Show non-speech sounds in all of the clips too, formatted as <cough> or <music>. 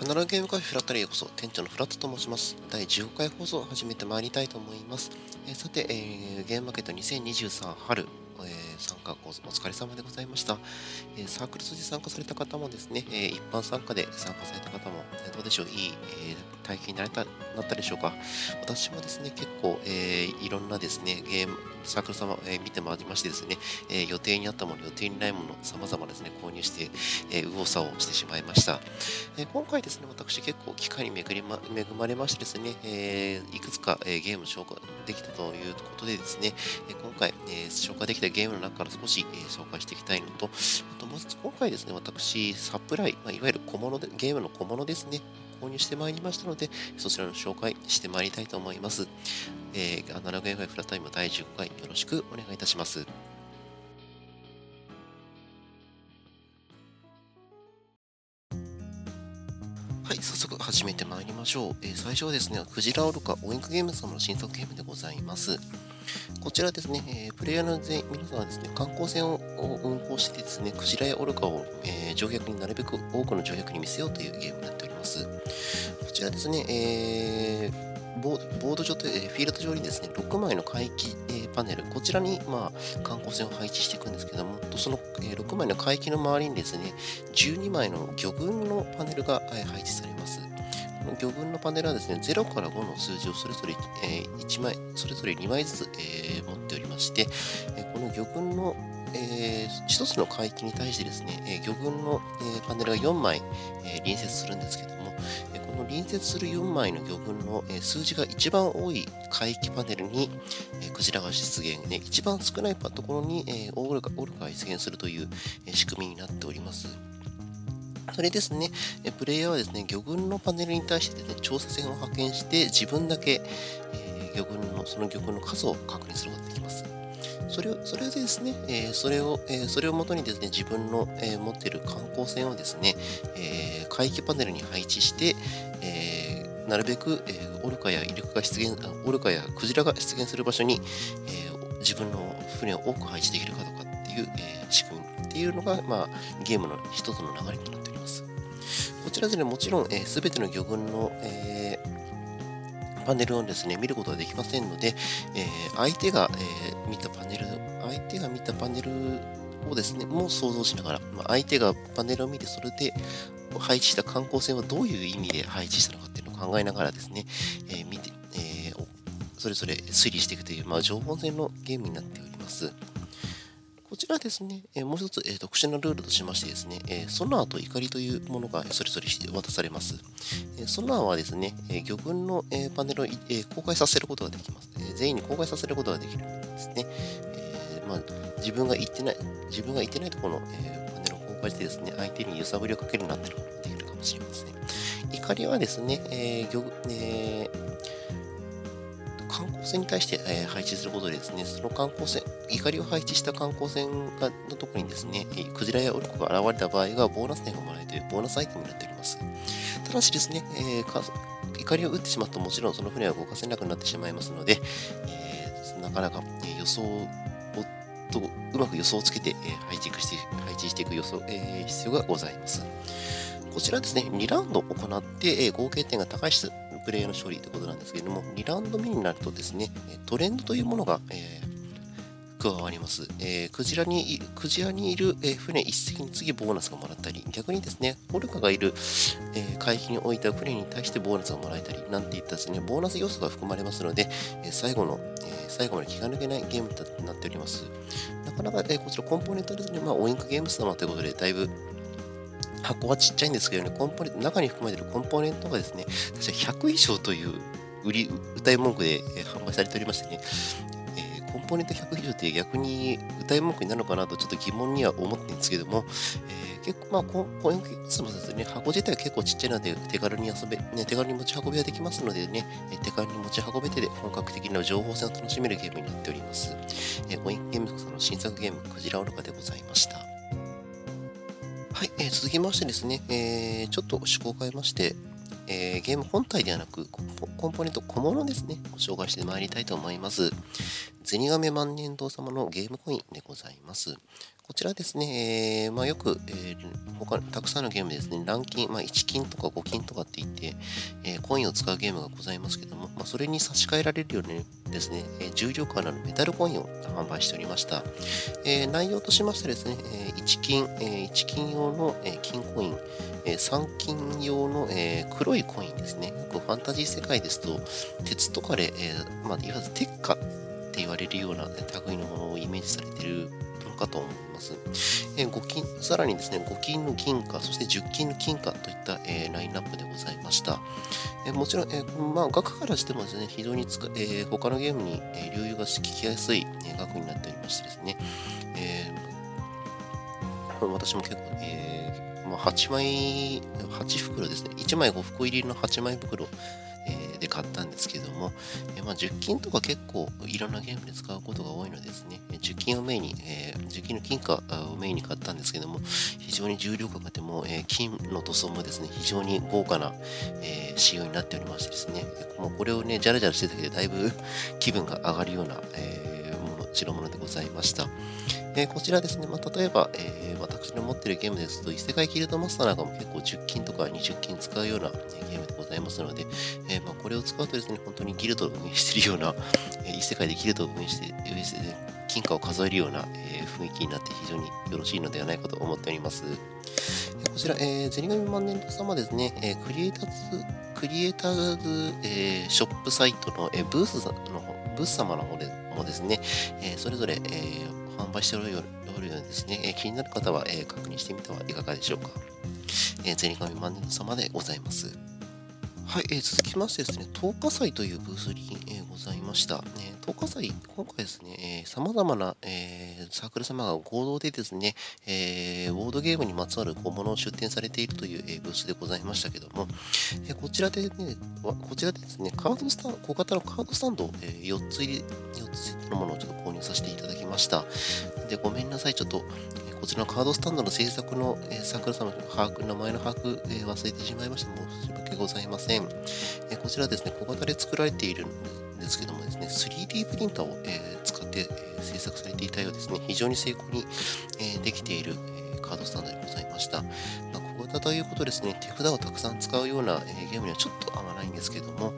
アナログゲームカフェフラットリーこそ、店長のフラットと申します。第15回放送を始めてまいりたいと思います。えー、さて、えー、ゲームマーケット2023春、えー、参加お疲れ様でございました。えサークル筋参加された方もですね、え一般参加で参加された方も、えどうでしょう、いい、体験になれたなったでしょうか。私もですね、結構、えいろんなですね、ゲーム、サークル様、え見てまいりましてですね、え予定にあったもの、予定にないもの、様々ですね、購入して、え右往左往してしまいました。え今回ですね、私結構機会に巡り、ま、恵まれましてですね、えいくつか、えゲーム紹介できたということでですね、え今回、え紹介できたゲームの中から少し、え紹介していきたいのと、あとまず今回ですね、私、サプライ、まあ、いわゆる小物で、ゲームの小物ですね、購入してまいりましたので、そちらの紹介してまいりたいと思います。えー、アナログ FI フラタイム第10回よろしくお願いいたします。はい、早速始めてまいりましょう。えー、最初はですね、クジラオルカオインクゲーム様の新作ゲームでございます。こちらですね、えー、プレイヤーの全皆さんはですね、観光船を運航してですね、クジラやオルカを、えー、乗客になるべく多くの乗客に見せようというゲームになっております。ちらですね、えー、ボード上と、え、フィールド上にですね、6枚の回帰、え、パネル、こちらに、まあ、観光船を配置していくんですけども、その、え、6枚の回帰の周りにですね、12枚の魚群のパネルが、え、配置されます。魚群のパネルはですね、0から5の数字をそれぞれ、え、1枚、それぞれ2枚ずつ、え、持っておりまして、え、この魚群の、えー、1つの海域に対してですね、え、魚群の、え、パネルが4枚、えー、隣接するんですけど接する4枚の魚群の、え、数字が一番多い海域パネルに、えー、クジラが出現、ね、一番少ないところに、え、オールがオールが出現するという、え、仕組みになっております。それですね、プレイヤーはですね、魚群のパネルに対して、ね、調査船を派遣して、自分だけ、え、魚群の、その魚群の数を確認することができます。それを、それでですね、えー、それを、えー、それをもとにですね、自分の、えー、持っている観光船をですね、えー、海域パネルに配置して、えー、なるべく、えー、オルカやイルカが出現、オルカやクジラが出現する場所に、えー、自分の船を多く配置できるかどうかっていう、えー、仕組みっていうのが、まあ、ゲームの一つの流れとなっております。こちらですね、もちろん、す、え、べ、ての魚群の、えー、パネルをですね、見ることはできませんので、えー、相手が、えー、見たパネル、相手が見たパネルをですね、もう想像しながら、まあ、相手がパネルを見て、それで配置した観光船はどういう意味で配置したのかっていうのを考えながらですね、えー、見て、えー、それぞれ推理していくという、まあ、情報戦のゲームになっております。ちらですね、えもう一つ、え特殊なルールとしましてですね、えソナーと怒りというものがそれぞれ渡されます。えソナーはですね、え魚群の、えパネルを、え公開させることができます、え全員に公開させることができるんですね。えまあ、自分が言ってない、自分が言ってないところの、えパネルを公開してですね、相手に揺さぶりをかけるようになっているかもしれません。怒りはですね、えー魚えー船に対して、え配置することでですね、その観光船、怒りを配置した観光船がのところにですね、クジラやオルコが現れた場合がボーナス点がもらえるというボーナスアイテムになっております。ただしですね、えー、怒りを打ってしまうともちろんその船は動かせなくなってしまいますので、えー、なかなか、え予想をとうまく予想をつけて、え配置して配置していく予想、えー、必要がございます。こちらですね、2ラウンド行って、え合計点が高いプレイの処理ということなんですけれども、2ラウンド目になるとですね、トレンドというものが、えー、加わります。えー、クジラに、クジラにいる、えー、船1隻に次ボーナスがもらったり、逆にですね、オルカがいる、えー、海域に置いた船に対してボーナスがもらえたり、なんていったですね、ボーナス要素が含まれますので、え最後の、え最後まで気が抜けないゲームとなっております。なかなか、えこちらコンポーネントですね、まあ、オインクゲーム様ということで、だいぶ箱はちっちゃいんですけどね、コンポーネント、中に含まれているコンポーネントがですね、確か100以上という売り、歌い文句で、販売されておりましてね、えー、コンポーネント100以上って逆に歌い文句になるのかなとちょっと疑問には思ってるんですけども、えー、結構まあ、こういうすみませんね、箱自体は結構ちっちゃいので手軽に遊べ、ね、手軽に持ち運びはできますのでね、手軽に持ち運べてで本格的な情報戦を楽しめるゲームになっております。えー、オインゲームさんの新作ゲーム、クジラオルカでございました。はい、えー、続きましてですね、えー、ちょっと趣向を変えまして、えー、ゲーム本体ではなくコンポーネント小物ですね、ご紹介してまいりたいと思います。ゼニガメ万年堂様のゲームコインでございます。こちらですね、えー、まあ、よく、えー、他たくさんのゲームですね、ランキン、まあ、1金とか5金とかって言って、え、コインを使うゲームがございますけど、まあ、それに差し替えられるようにですね、え重量感のあるメタルコインを販売しておりました。え内容としましてですね、え1金、え1金用の、え金コイン、え3金用の、え黒いコインですね。ファンタジー世界ですと、鉄とかで、えまあ、いわゆる鉄火って言われるような、類のものをイメージされているかと思います。えー、5金さらにですね、5金の金貨、そして10金の金貨といった、えー、ラインナップでございました。えー、もちろん、えまあ、額からしてもですね、非常に使、え他のゲームに、え流用が効きやすい、え額になっておりましてですね、え私も結構、えまあ、8枚、8袋ですね、1枚5袋入りの8枚袋、で買ったんですけども、えまあ、10金とか結構いろんなゲームで使うことが多いのですね、10金をメインに、えー、10金の金貨をメインに買ったんですけども、非常に重量感がても、えー、金の塗装もですね、非常に豪華な、えー、仕様になっておりましてですね、もうこれをね、ジャラジャラしてただけでだいぶ <laughs> 気分が上がるような、えー、もの、白物でございました。え、こちらですね、まあ、例えば、えー、私の持っているゲームですと、異世界ギルドマスターなんかも結構10金とか20金使うような、ゲームでございますので、えー、まあ、これを使うとですね、本当にギルドを運営しているような、え異世界でギルドを運営して、運営して金貨を数えるような、え雰囲気になって非常によろしいのではないかと思っております。こちら、えー、ゼニガミ万年度様ですね、え、クリエイターズ、クリエイターズ、え、ショップサイトの、え、ブースのブース様の方でもですね、え、それぞれ、えー、販売しておるようですね、えー、気になる方は、えー、確認してみてはいかがでしょうか。えー、ゼニガミマネ様でございます。はい、えー、続きましてですね、10日祭というブースに、えー、ございました。えー、10日祭、今回ですね、さまざまな、えー、サークル様が合同でですね、えー、ボードゲームにまつわる小物を出展されているという、えー、ブースでございましたけども、えー、こちらでね、こちらでですね、カードスタンド小型のカードスタンドを、えー、4つ入り、4つのものをちょっと購入させていただきました。で、ごめんなさい、ちょっと、こちらのカードスタンドの制作の、えー、サークル様の把握、名前の把握、えー、忘れてしまいました。申し訳ございません。えー、こちらですね、小型で作られているんですけどもですね、3D プリンターを、えー、使って、え、制作されていたようですね、非常に成功に、え、できている、ー、カードスタンドでございました。まあ、小型ということですね、手札をたくさん使うような、えー、ゲームにはちょっと合わないんですけども、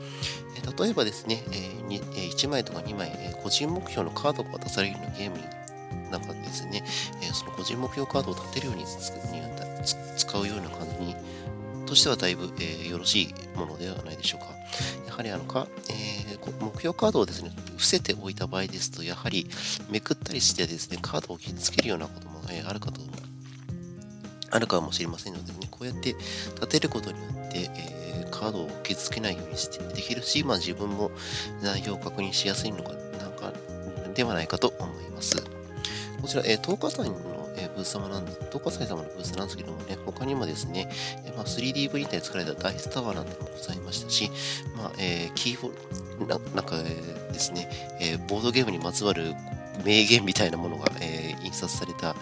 えー、例えばですね、えー、1枚とか2枚、え、個人目標のカードが渡されるようなゲームに中でですね、えその個人目標カードを立てるように使うような感じにとしてはだいぶ、えー、よろしいものではないでしょうか。やはりあのか、えー、目標カードをですね、伏せておいた場合ですと、やはりめくったりしてですね、カードを傷つけるようなことも、えー、あるかと思いあるかもしれませんのでね、こうやって立てることによって、えー、カードを傷つけないようにしてできるし、まあ自分も内容を確認しやすいのか、なんか、ではないかと思います。こちら、えー、10日祭の、ブース様なんです、10日祭様のブースなんですけどもね、他にもですね、え、まあ、3D プリンターで作られたダイスタワーなんてもございましたし、まあ、えー、キーボー、なんか、えー、ですね、えー、ボードゲームにまつわる名言みたいなものが、え、印刷された、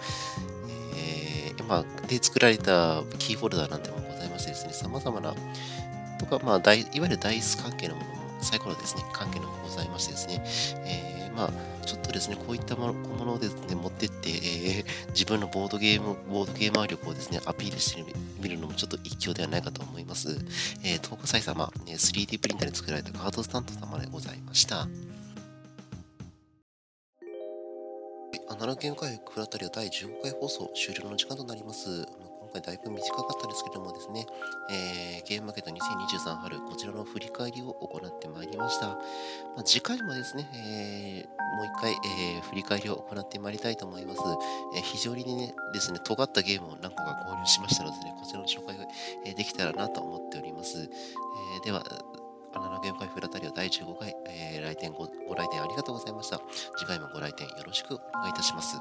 まあ、で作られたキーホルダーなんてもございましてですね、様々な、とか、まあ、いわゆるダイス関係のものも、サイコロですね、関係のものございましてですね、えー、まあ、ちょっとですね、こういったもの小物をですね、持ってって、えー、自分のボードゲーム、ボードゲーマー力をですね、アピールしてみるのもちょっと一興ではないかと思います。えー、東海様、3D プリンターで作られたカードスタンド様でございました。アナログゲーム会フラタリオ第15回放送終了の時間となります。今回だいぶ短かったですけどもですね、えー、ゲームマーケット2023春、こちらの振り返りを行ってまいりました。まあ、次回もですね、えー、もう一回、えー、振り返りを行ってまいりたいと思います。え非常にね、ですね、尖ったゲームを何個か購入しましたのでね、こちらの紹介が、えできたらなと思っております。えでは、アナログゲーム会フラタリオ第15回、え来店ごご来店ありがとうございました。次回もご来店よろしくお願いいたします。